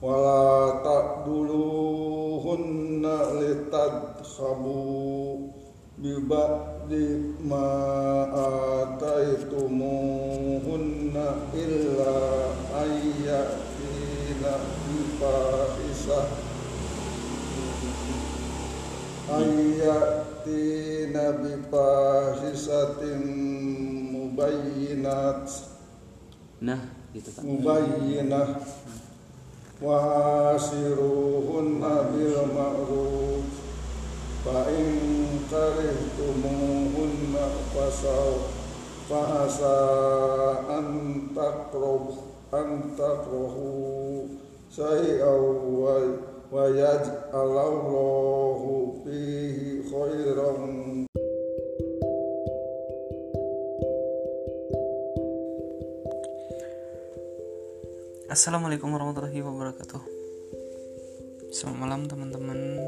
wala taqduluhunna litadkhabu biba'di ma ataitumuhunna illa ayyatina bifahisah. Ayyatina bifahisatin mubayyinat nah gitu kan mubayyinah. Wa asiruhunna bil ma'ruf. Fa in karihtumuhunna fasaw fa asa an takrab an takrahu syai'aw wa fihi khairan Assalamualaikum warahmatullahi wabarakatuh. Selamat malam teman-teman.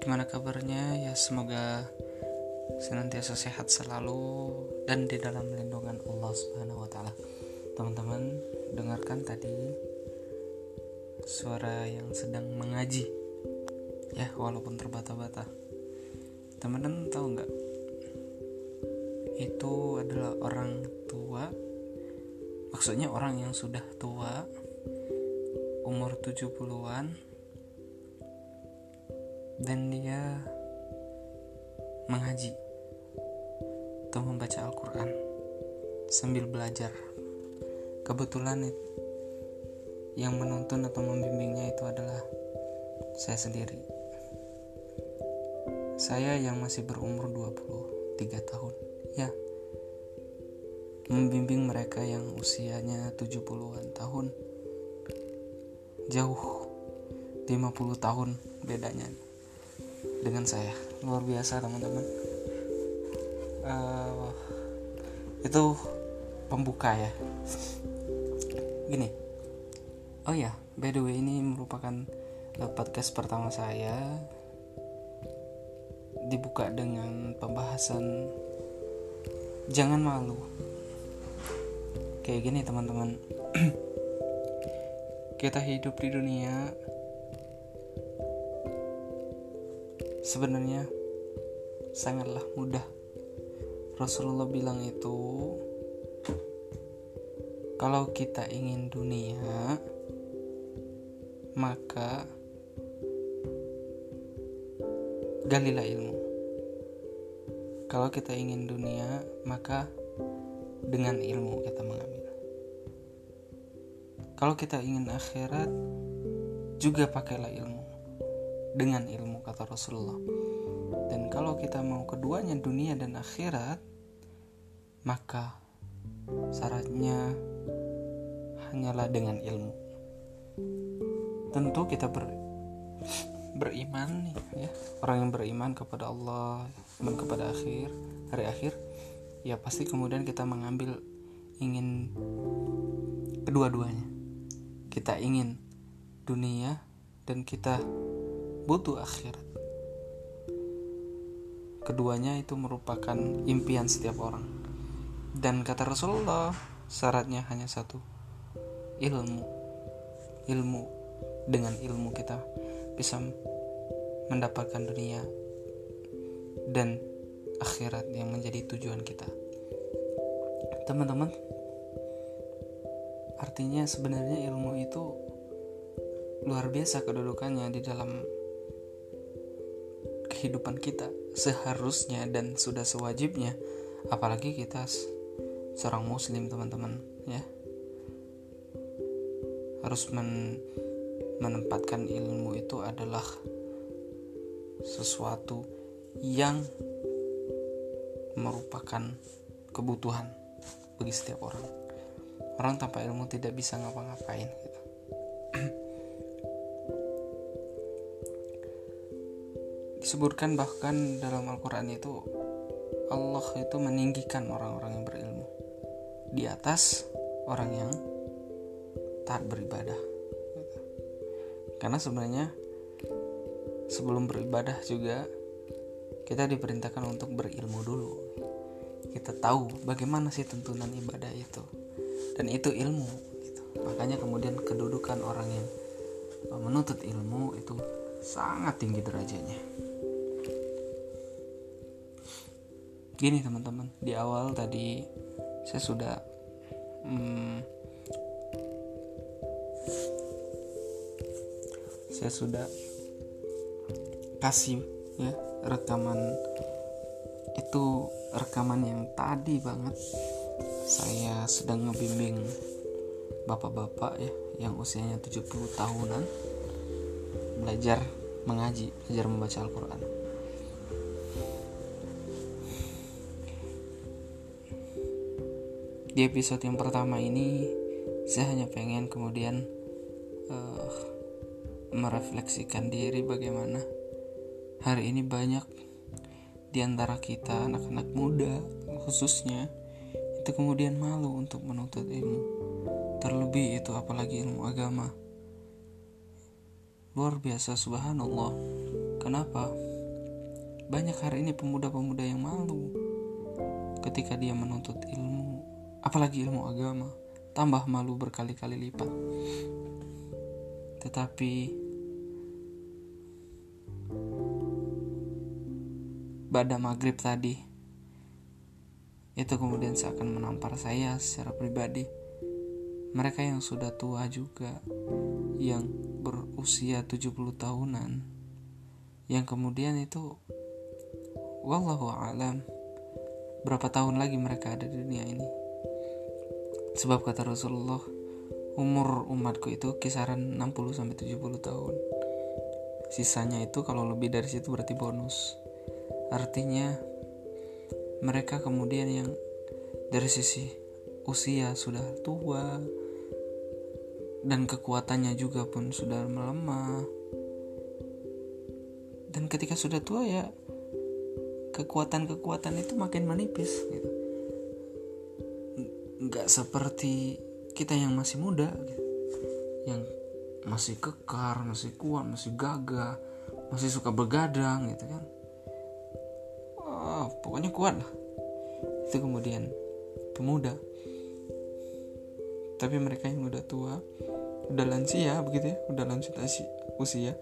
Gimana kabarnya? Ya semoga senantiasa sehat selalu Dan di dalam lindungan Allah subhanahu wa ta'ala. Teman-teman dengarkan tadi Suara yang sedang mengaji. Ya walaupun terbata-bata. Teman-teman tahu nggak? Itu adalah orang tua maksudnya orang yang sudah tua umur 70-an dan dia mengaji atau membaca Al-Quran sambil belajar. Kebetulan yang menuntun atau membimbingnya itu adalah saya sendiri. Saya yang masih berumur 23 tahun membimbing mereka yang usianya 70-an tahun. Jauh. 50 tahun bedanya dengan saya. Luar biasa teman-teman. Uh, itu pembuka ya. Gini. Oh ya by the way ini merupakan uh, podcast pertama saya. Dibuka dengan pembahasan jangan malu kayak gini teman-teman. Kita hidup di dunia sebenarnya sangatlah mudah. Rasulullah bilang itu kalau kita ingin dunia maka galilah ilmu. Kalau kita ingin dunia maka dengan ilmu kita mengambil. Kalau kita ingin akhirat juga pakailah ilmu dengan ilmu kata Rasulullah. Dan kalau kita mau keduanya dunia dan akhirat maka syaratnya hanyalah dengan ilmu. Tentu kita ber, beriman ya. Orang yang beriman kepada Allah iman kepada akhir hari akhir ya pasti kemudian kita mengambil ingin kedua-duanya. Kita ingin dunia dan kita butuh akhirat. Keduanya itu merupakan impian setiap orang. Dan kata Rasulullah syaratnya hanya satu ilmu. Ilmu dengan ilmu kita bisa mendapatkan dunia dan akhirat yang menjadi tujuan kita. Teman-teman, artinya sebenarnya ilmu itu luar biasa kedudukannya di dalam kehidupan kita seharusnya dan sudah sewajibnya apalagi kita seorang muslim teman-teman ya harus men menempatkan ilmu itu adalah sesuatu yang merupakan kebutuhan bagi setiap orang. Orang tanpa ilmu tidak bisa ngapa-ngapain. Gitu. Disebutkan bahkan dalam Al-Quran itu Allah itu meninggikan orang-orang yang berilmu di atas orang yang taat beribadah. Gitu. Karena sebenarnya sebelum beribadah juga kita diperintahkan untuk berilmu dulu kita tahu bagaimana sih tuntunan ibadah itu. Dan itu ilmu makanya kemudian kedudukan orang yang uh, menuntut ilmu itu sangat tinggi derajatnya gini teman-teman di awal tadi saya sudah hmm, saya sudah kasih ya rekaman itu rekaman yang tadi banget saya sedang ngebimbing bapak-bapak ya yang usianya 70 tahunan belajar mengaji, belajar membaca Al-Qur'an. Di episode yang pertama ini saya hanya pengen kemudian uh, merefleksikan diri bagaimana hari ini banyak di antara kita anak-anak muda khususnya itu kemudian malu untuk menuntut ilmu. Terlebih itu apalagi ilmu agama. Luar biasa subhanallah. Kenapa? Banyak hari ini pemuda-pemuda yang malu ketika dia menuntut ilmu apalagi ilmu agama. Tambah malu berkali-kali lipat. Tetapi pada maghrib tadi. Itu kemudian seakan menampar saya secara pribadi. Mereka yang sudah tua juga yang berusia 70 tahunan yang kemudian itu wallahu alam berapa tahun lagi mereka ada di dunia ini. Sebab kata Rasulullah umur umatku itu kisaran 60 sampai 70 tahun. Sisanya itu kalau lebih dari situ berarti bonus Artinya, mereka kemudian yang dari sisi usia sudah tua dan kekuatannya juga pun sudah melemah. Dan ketika sudah tua ya kekuatan-kekuatan itu makin menipis gitu. Nggak seperti kita yang masih muda gitu. Yang masih kekar, masih kuat, masih gagah, masih suka begadang gitu kan pokoknya kuat lah. Itu kemudian pemuda. Tapi mereka yang udah tua udah lansia begitu ya. Udah lanjut usia.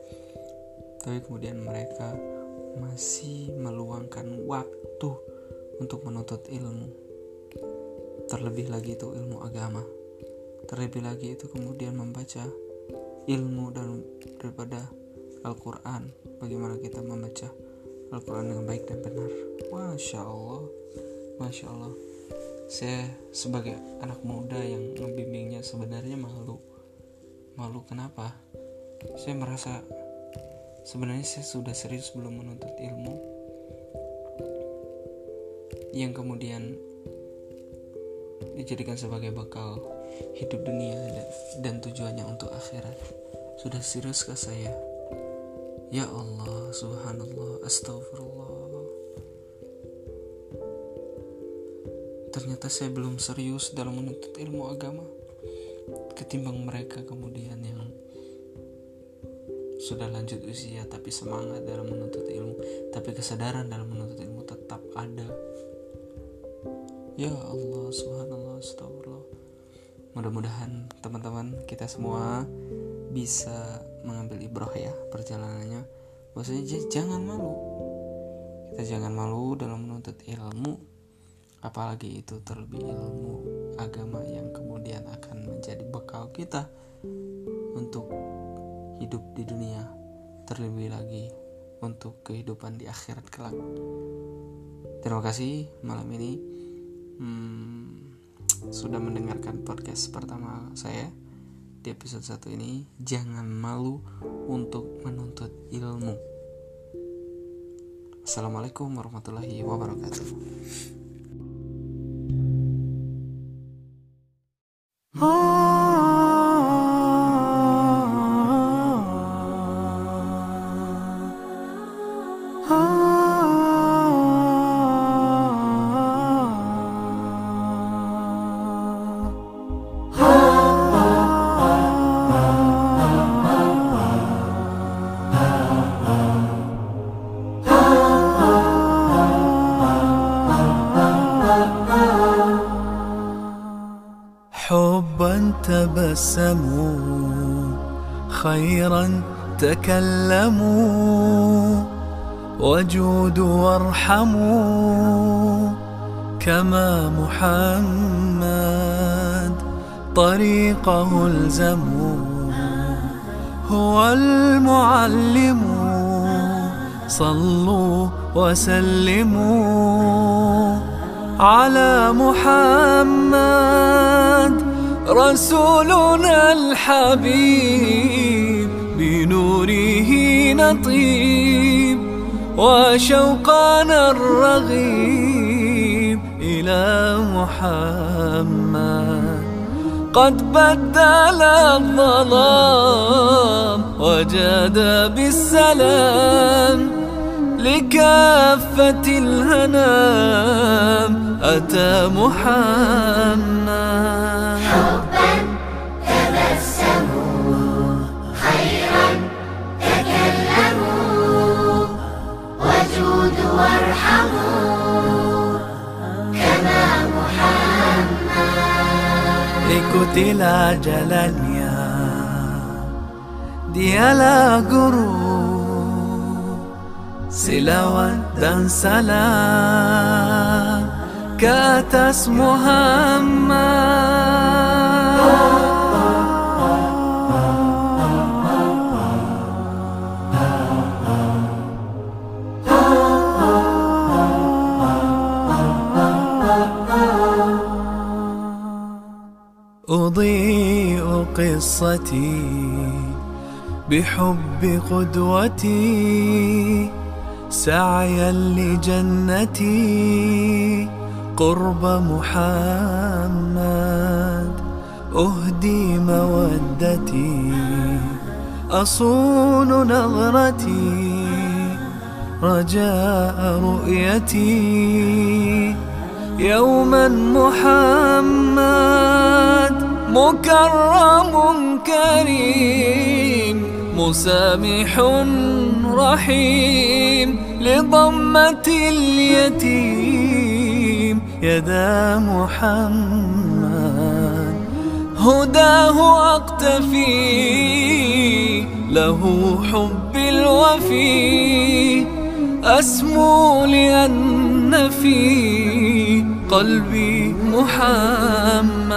Tapi kemudian mereka masih meluangkan waktu untuk menuntut ilmu. Terlebih lagi itu ilmu agama. Terlebih lagi itu kemudian membaca ilmu dan daripada Al-Quran. Bagaimana kita membaca Al-Quran dengan baik dan benar. Masya Allah. Masya Allah. Saya sebagai anak muda yang membimbingnya sebenarnya malu. Malu kenapa? Saya merasa Sebenarnya saya sudah serius belum menuntut ilmu. Yang kemudian Dijadikan sebagai bekal hidup dunia dan, dan tujuannya untuk akhirat. Sudah seriuskah saya? Ya Allah, subhanallah, astagfirullah. Ternyata saya belum serius dalam menuntut ilmu agama. Ketimbang mereka kemudian yang sudah lanjut usia tapi semangat dalam menuntut ilmu, tapi kesadaran dalam menuntut ilmu tetap ada. Ya Allah, subhanallah, astagfirullah. Mudah-mudahan teman-teman kita semua bisa mengambil ibroh ya perjalanannya. Bahwasanya jangan malu. Kita jangan malu dalam menuntut ilmu apalagi itu terlebih ilmu agama yang kemudian akan menjadi bekal kita untuk hidup di dunia terlebih lagi untuk kehidupan di akhirat kelak. Terima kasih malam ini. Hmm, sudah mendengarkan podcast pertama saya di episode satu ini jangan malu untuk menuntut ilmu. Assalamualaikum warahmatullahi wabarakatuh. تبسموا خيرا تكلموا. وجودوا وارحموا كما محمد طريقه الزموا. هو المعلم صلوا وسلموا على محمد. رسولنا الحبيب بنوره نطيب وشوقنا الرغيب إلى محمد. قد بدل الظلام وجاد بالسلام لكافة الهنام أتى محمد. Ikutilah jalannya. Dialah guru Silawat dan salam Ke atas Muhammad قصتي بحب قدوتي سعيا لجنتي قرب محمد أهدي مودتي أصون نظرتي رجاء رؤيتي. يوما محمد مكرم كريم مسامح رحيم لضمة اليتيم. يدا محمد هداه أقتفي له حب الوفي. أسمو لأن في قلبي محمد.